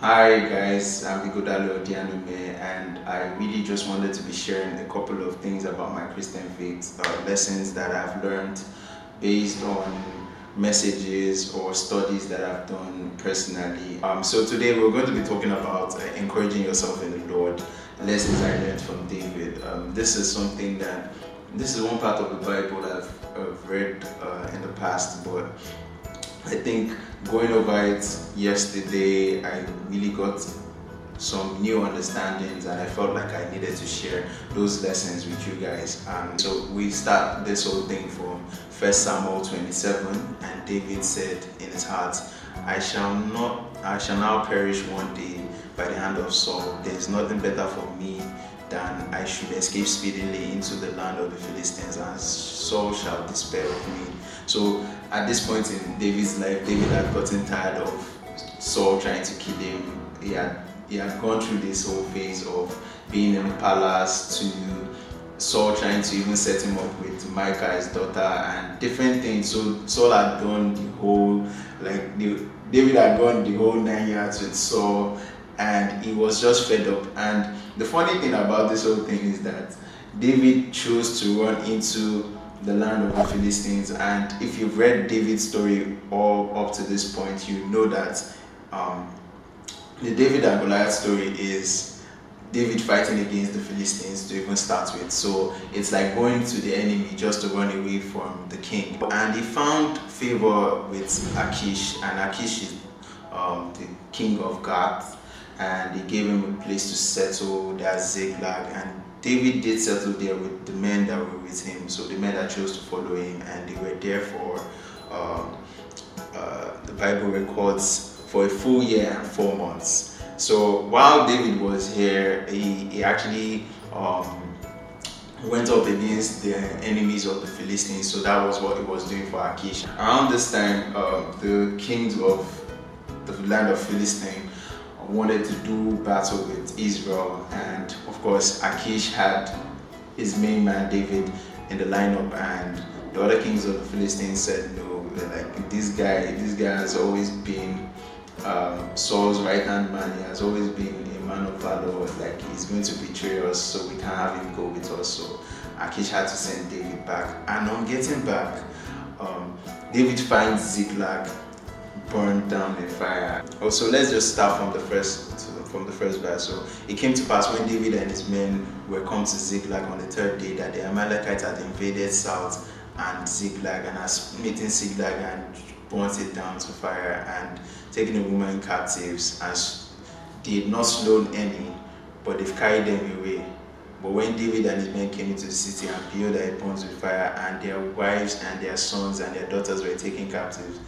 Hi guys, I'm Igodalo Odianume and I really just wanted to be sharing a couple of things about my Christian faith, uh, lessons that I've learned based on messages or studies that I've done personally. Um, so today we're going to be talking about uh, encouraging yourself in the Lord, lessons I learned from David. Um, this is something that, this is one part of the Bible that I've, I've read uh, in the past, but I think going over it yesterday, I really got some new understandings and I felt like I needed to share those lessons with you guys. And so we start this whole thing from 1 Samuel 27 and David said in his heart, I shall not I shall now perish one day by the hand of Saul. There is nothing better for me than I should escape speedily into the land of the Philistines, and Saul shall despair of me. So at this point in David's life, David had gotten tired of Saul trying to kill him. He had he had gone through this whole phase of being in the palace to Saul trying to even set him up with Michal, his daughter, and different things. So Saul had done the whole like the, David had gone the whole nine yards with Saul, and he was just fed up. And the funny thing about this whole thing is that David chose to run into the land of the Philistines. And if you've read David's story all up to this point, you know that um, the David and Goliath story is David fighting against the Philistines to even start with. So it's like going to the enemy just to run away from the king. And he found favor with Achish, and Achish is um, the king of Gath, and he gave him a place to settle. There's Ziklag, and David did settle there with the men that were with him, so the men that chose to follow him, and they were there for, um, uh, the Bible records, for a full year and four months. So while David was here, he, he actually um, went up against the enemies of the Philistines, so that was what he was doing for Achish. Around this time, uh, the kings of the land of Philistine wanted to do battle with Israel, and of course, Achish had his main man David in the lineup, and the other kings of the Philistines said no. Like this guy, this guy has always been um, Saul's right hand man. He has always been a man of valor. Like he's going to betray us, so we can't have him go with us. So Achish had to send David back, and on getting back, um, David finds Ziklag burned down in fire. Also, let's just start from the first from the first verse. So it came to pass when David and his men were come to Ziklag on the third day that the Amalekites had invaded south and Ziklag and had smitten Ziklag and burnt it down to fire and taken the women captives and did not slain any, but they've carried them away. But when David and his men came into the city and behold that it burns with fire, and their wives and their sons and their daughters were taken captives,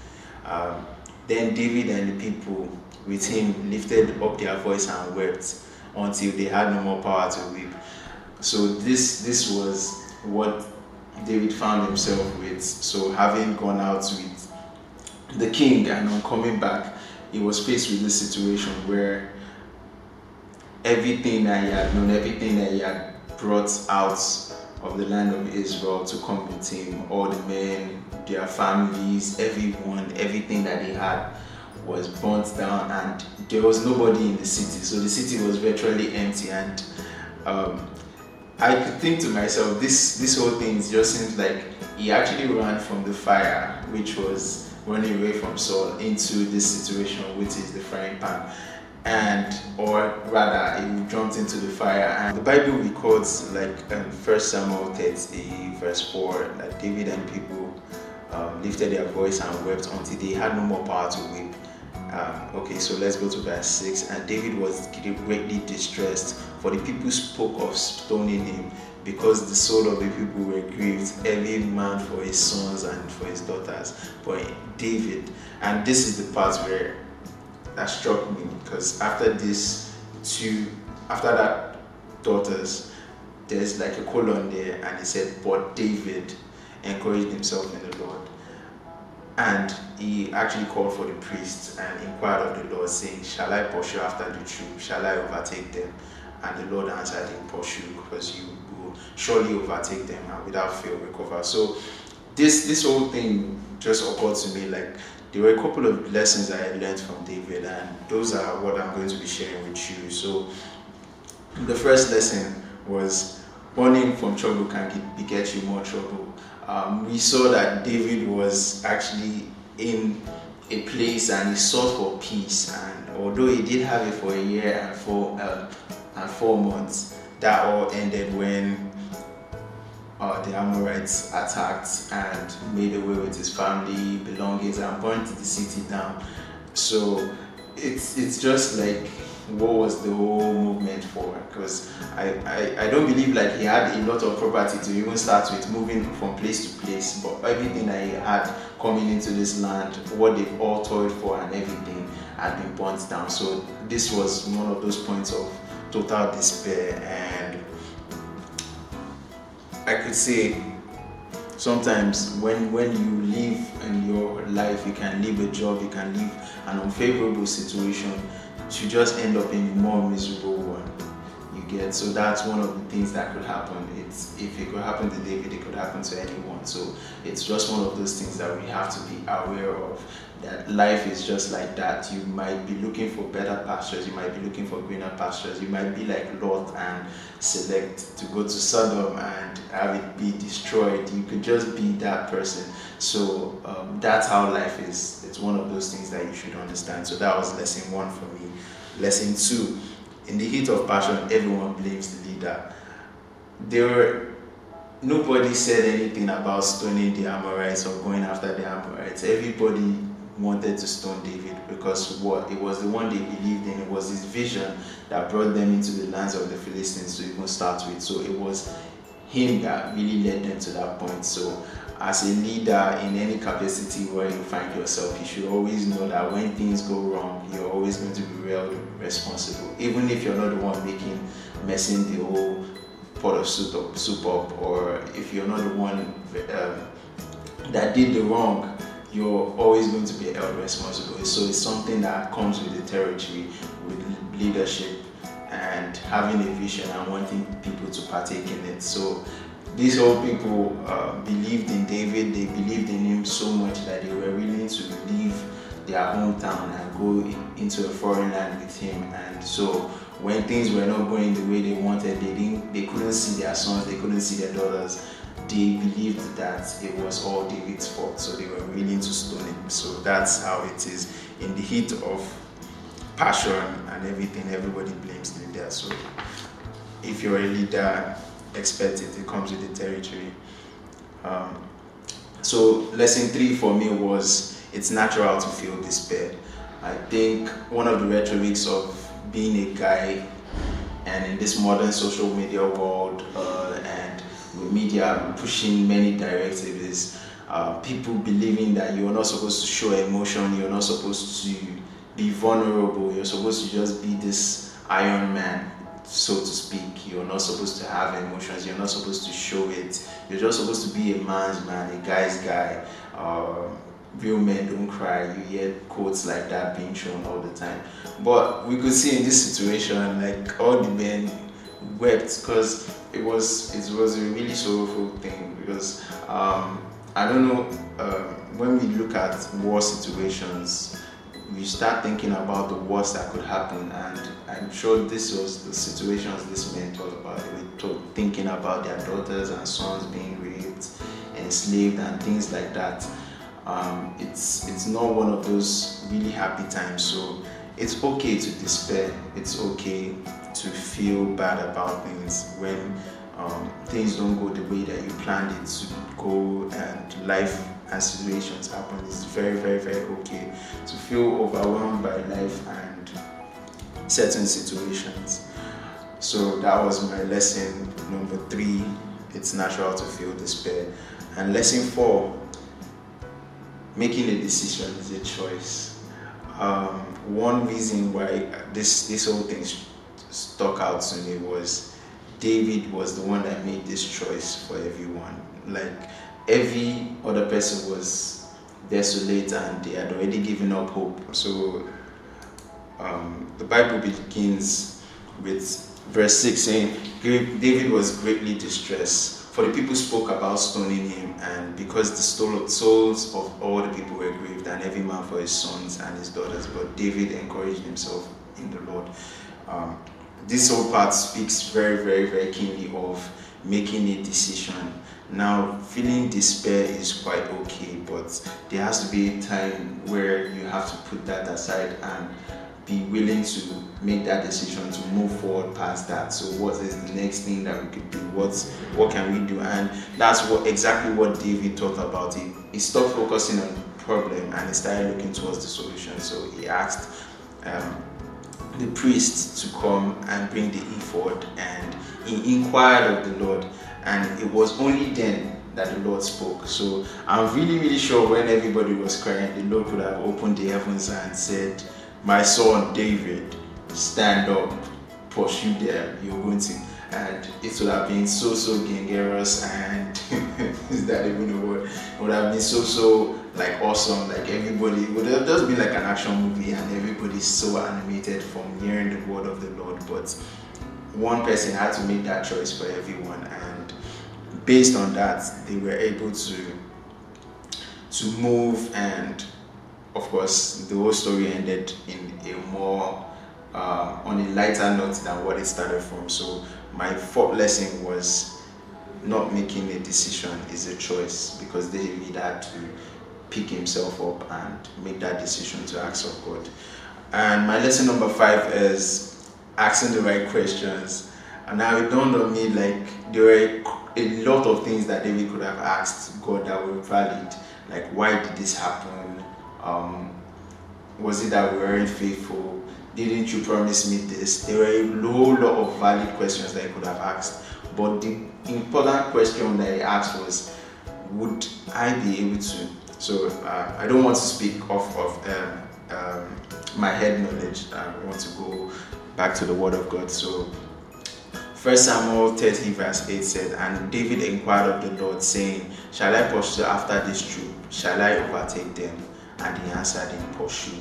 um, then David and the people with him lifted up their voice and wept until they had no more power to weep. So this this was what David found himself with. So having gone out with the king and on coming back, he was faced with this situation where everything that he had known, everything that he had brought out of the land of Israel to come with him, all the men, their families, everyone, everything that they had was burnt down and there was nobody in the city. So the city was virtually empty and um, I could think to myself, this, this whole thing just seems like he actually ran from the fire, which was running away from Saul, into this situation, which is the frying pan and or rather he jumped into the fire. And the bible records like in first samuel 30 verse 4 that david and people um, lifted their voice and wept until they had no more power to weep. Um, okay so let's go to verse 6 and david was greatly distressed for the people spoke of stoning him because the soul of the people were grieved every man for his sons and for his daughters. But david and this is the part where that struck me because after this two after that daughters there's like a colon there and he said but david encouraged himself in the lord. And he actually called for the priests and inquired of the lord saying shall i pursue after the troop shall i overtake them? And the lord answered him pursue because you will surely overtake them and without fail recover. So this this whole thing just occurred to me like there were a couple of lessons I learned from David, and those are what I'm going to be sharing with you. So, the first lesson was running from trouble can get, you more trouble. Um, we saw that David was actually in a place and he sought for peace, and although he did have it for a year and four uh, and four months, that all ended when uh, the Amorites attacked and made away with his family belongings and burnt the city down. So it's it's just like what was the whole movement for? Because I, I, I don't believe like he had a lot of property to even start with, moving from place to place. But everything that he had coming into this land, what they've all toiled for and everything had been burnt down. So this was one of those points of total despair and I could say sometimes when when you live in your life you can leave a job you can leave an unfavorable situation to just end up in a more miserable one get. So that's one of the things that could happen. It's if it could happen to david it could happen to anyone. So it's just one of those things that we have to be aware of that life is just like that. You might be looking for better pastures. You might be looking for greener pastures. You might be like lot and select to go to sodom and have it be destroyed. You could just be that person. So um, that's how life is. It's one of those things that you should understand. So that was lesson one for me. Lesson two in the heat of passion, everyone blames the leader. There were nobody said anything about stoning the Amorites or going after the Amorites. Everybody wanted to stone David because what it was the one they believed in. It was his vision that brought them into the lands of the Philistines to even start with. So it was him that really led them to that point. So as a leader in any capacity where you find yourself, you should always know that when things go wrong, you're always going to be held responsible. Even if you're not the one making, messing the whole pot of soup up, soup up or if you're not the one um, that did the wrong, you're always going to be held responsible. So it's something that comes with the territory, with leadership, and having a vision and wanting people to partake in it. So these old people uh, believed in David, they believed in him so much that they were willing to leave their hometown and go into a foreign land with him. And so when things were not going the way they wanted, they didn't they couldn't see their sons, they couldn't see their daughters. They believed that it was all David's fault, so they were willing to stone him. So that's how it is. In the heat of passion and everything, everybody blames leader. So if you're a leader, expect it. It comes with the territory. Um, so lesson three for me was it's natural to feel despair. I think one of the rhetorics of being a guy and in this modern social media world uh, and with media pushing many directives uh, people believing that you're not supposed to show emotion, you're not supposed to be vulnerable, you're supposed to just be this Iron Man so to speak. You're not supposed to have emotions. You're not supposed to show it. You're just supposed to be a man's man, a guy's guy. Uh, real men don't cry. You hear quotes like that being shown all the time. But we could see in this situation, like all the men wept because it was it was a really sorrowful thing. Because um, I don't know uh, when we look at war situations we start thinking about the worst that could happen and i'm sure this was the situations this men talked about they were thinking about their daughters and sons being raped enslaved and things like that. Um, it's it's not one of those really happy times so it's okay to despair. It's okay to feel bad about things when um, things don't go the way that you planned it to go and life and situations happen, it's very, very, very okay to feel overwhelmed by life and certain situations. So that was my lesson number three. It's natural to feel despair. And lesson four, making a decision is a choice. Um, one reason why this this whole thing stuck out to me was David was the one that made this choice for everyone. Like every other person was desolate and they had already given up hope. So um, the Bible begins with verse 6 saying, David was greatly distressed for the people spoke about stoning him, and because the souls of all the people were grieved, and every man for his sons and his daughters. But David encouraged himself in the Lord. Um, this whole part speaks very, very, very keenly of making a decision. Now, feeling despair is quite okay, but there has to be a time where you have to put that aside and be willing to make that decision to move forward past that. So, what is the next thing that we could do? What's what can we do? And that's what exactly what David talked about. He, he stopped focusing on the problem and he started looking towards the solution. So he asked um, the priest to come and bring the ephod and he inquired of the Lord. And it was only then that the Lord spoke. So I'm really, really sure when everybody was crying, the Lord could have opened the heavens and said, My son David, stand up, pursue them, you're going to. And it would have been so, so gangerous and is that even a word? It would have been so, so like awesome. Like everybody would have just been like an action movie, and everybody's so animated from hearing the word of the Lord. But one person had to make that choice for everyone, and based on that, they were able to to move. And of course, the whole story ended in a more uh, on a lighter note than what it started from. So my fourth lesson was not making a decision is a choice because David had to pick himself up and make that decision to ask of God. And my lesson number five is asking the right questions. And now it dawned on me like there were a lot of things that David could have asked God that were valid. Like why did this happen? Um, was it that we weren't faithful? Didn't you promise me this? There were a whole lot of valid questions that he could have asked. But the important question that he asked was, would I be able to so uh, I don't want to speak off of um, um, my head knowledge. I want to go back to the Word of God. So 1 Samuel 30 verse 8 said, And David inquired of the Lord, saying, Shall I pursue after this troop? Shall I overtake them? And he answered in pursue.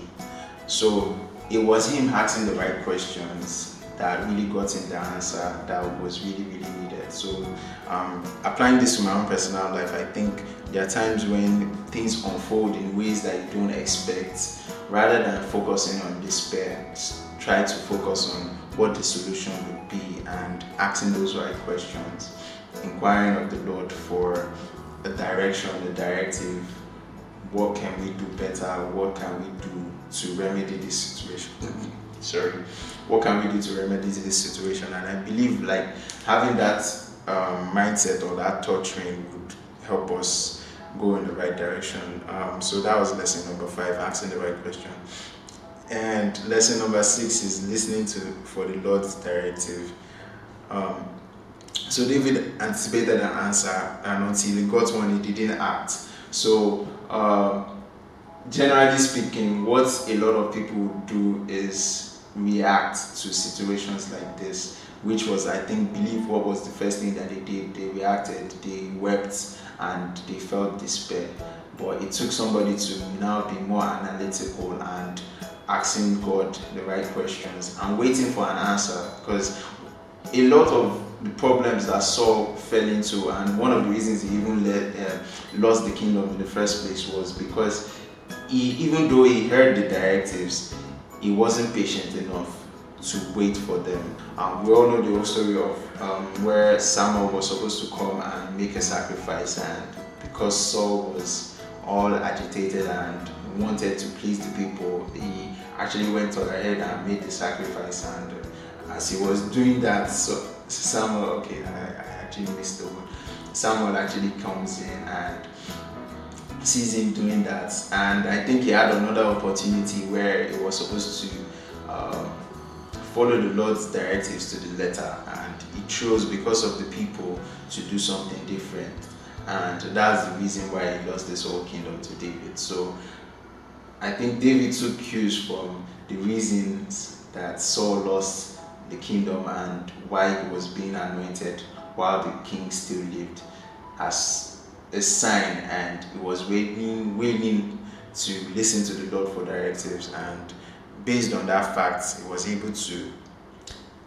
So it was him asking the right questions that really got him the answer that was really, really needed. So um, applying this to my own personal life, I think there are times when things unfold in ways that you don't expect. Rather than focusing on despair, try to focus on what the solution would be and asking those right questions, inquiring of the Lord for a direction, a directive. What can we do better? What can we do to remedy this situation? Sorry, what can we do to remedy this situation? And I believe like having that um, mindset or that thought train would help us go in the right direction. Um, so that was lesson number five, asking the right question. And lesson number six is listening to for the Lord's directive. Um, so David anticipated an answer, and until he got one, he didn't act. So, uh, generally speaking, what a lot of people do is react to situations like this, which was, I think, believe what was the first thing that they did. They reacted, they wept, and they felt despair. But it took somebody to now be more analytical and asking God the right questions and waiting for an answer because a lot of problems that Saul fell into, and one of the reasons he even let, uh, lost the kingdom in the first place was because he, even though he heard the directives, he wasn't patient enough to wait for them. Um, we all know the whole story of um, where Samuel was supposed to come and make a sacrifice, and because Saul was all agitated and wanted to please the people, he actually went on ahead and made the sacrifice. And as he was doing that, so Samuel, okay, I, I actually missed the word. Samuel actually comes in and sees him doing that, and I think he had another opportunity where he was supposed to. Um, follow the Lord's directives to the letter, and He chose because of the people to do something different, and that's the reason why He lost this whole kingdom to David. So I think David took cues from the reasons that Saul lost the kingdom and why he was being anointed while the king still lived as a sign, and he was waiting, waiting to listen to the Lord for directives and based on that fact, he was able to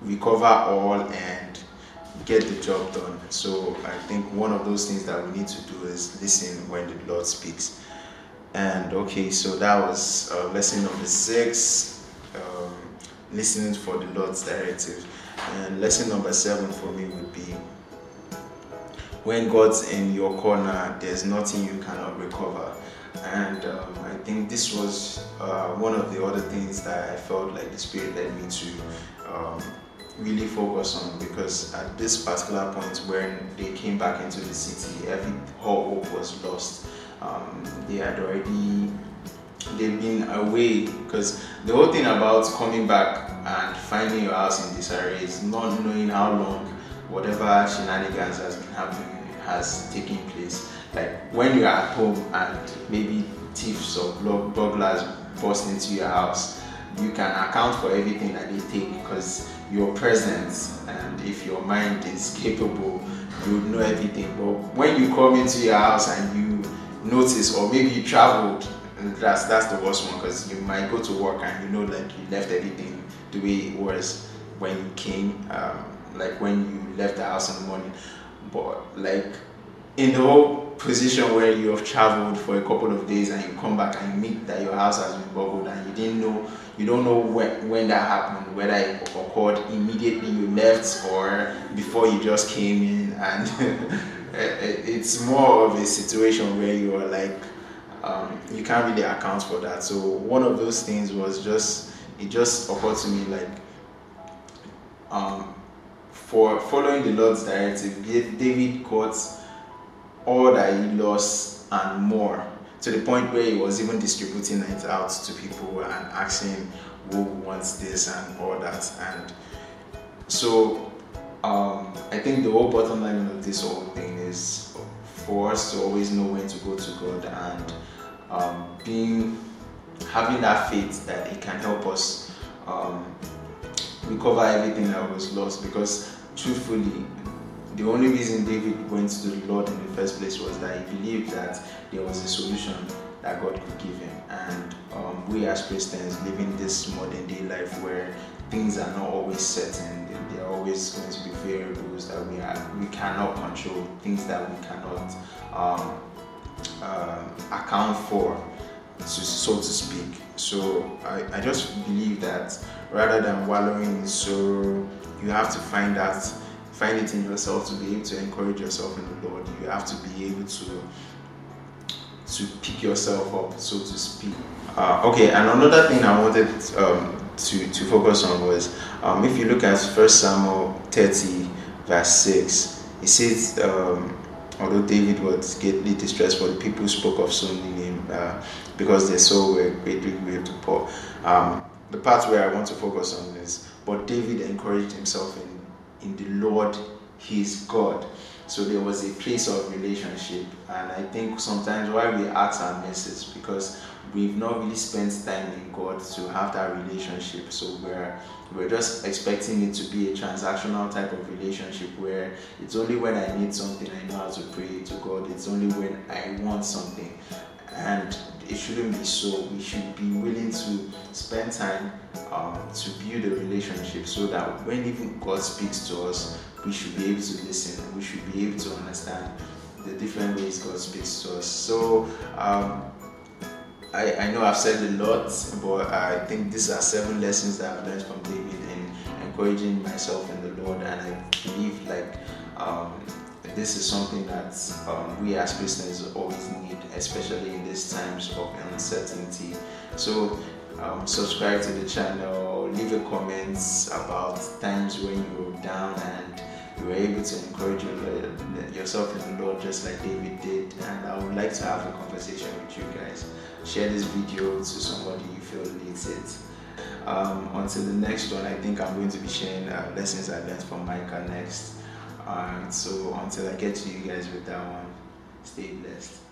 recover all and get the job done. So I think one of those things that we need to do is listen when the Lord speaks. And okay, so that was uh, lesson number six, listening for the Lord's directive. And lesson number seven for me would be when God's in your corner, there's nothing you cannot recover. And um, I think this was uh, one of the other things that I felt like the Spirit led me to um, really focus on because at this particular point when they came back into the city, every hope was lost. Um, they had already they've been away because the whole thing about coming back and finding your house in disarray is not knowing how long whatever shenanigans has been happening has taken place. Like when you're at home and maybe thieves or burglars burst into your house, you can account for everything that they take because your presence and if your mind is capable, you know everything. But when you come into your house and you notice, or maybe you traveled, that's that's the worst one because you might go to work and you know like you left everything the way it was when you came, um, like when you left the house in the morning. But like in the whole position where you have traveled for a couple of days and you come back and you meet that your house has been bubbled and you didn't know you don't know when, when that happened whether it occurred immediately you left or before you just came in and it's more of a situation where you are like um, you can't really account for that. So one of those things was just it just occurred to me like um, for following the lord's directive david got all that he lost and more to the point where he was even distributing it out to people and asking who wants this and all that. And so um, I think the whole bottom line of this whole thing is for us to always know when to go to God and um, being having that faith that it can help us um, recover everything that was lost because truthfully the only reason David went to the Lord in the first place was that he believed that there was a solution that God could give him. And um, we as Christians living this modern day life where things are not always certain, there are always going to be variables that we are we cannot control, things that we cannot um, uh, account for, so to speak. So I, I just believe that rather than wallowing in sorrow, you have to find that find it in yourself to be able to encourage yourself in the Lord. You have to be able to to pick yourself up, so to speak. Uh, okay, and another thing I wanted um, to to focus on was um, if you look at First Samuel 30, verse 6, it says, um, although David was greatly distressed, for the people spoke of stoning him uh, because their soul were greatly grieved to Paul. Um, the part where I want to focus on is, but David encouraged himself in in the Lord His God. So there was a place of relationship, and I think sometimes why we ask our messes because we've not really spent time in God to have that relationship. So we're we're just expecting it to be a transactional type of relationship where it's only when I need something I know how to pray to God. It's only when I want something, and it shouldn't be so. We should be willing to spend time um, to build a relationship so that when even God speaks to us, we should be able to listen. We should be able to understand the different ways God speaks to us. So, um, I, I know I've said a lot, but I think these are seven lessons that I've learned from David in encouraging myself in the Lord, and I believe like um, this is something that um, we as Christians always need, especially in these times of uncertainty. So, um, subscribe to the channel, leave a comments about times when you were down and you were able to encourage yourself in the Lord just like David did. And I would like to have a conversation with you guys. Share this video to somebody you feel needs it. Um, until the next one, I think I'm going to be sharing uh, lessons I learned from Micah next. Um, so until I get to you guys with that one, stay blessed.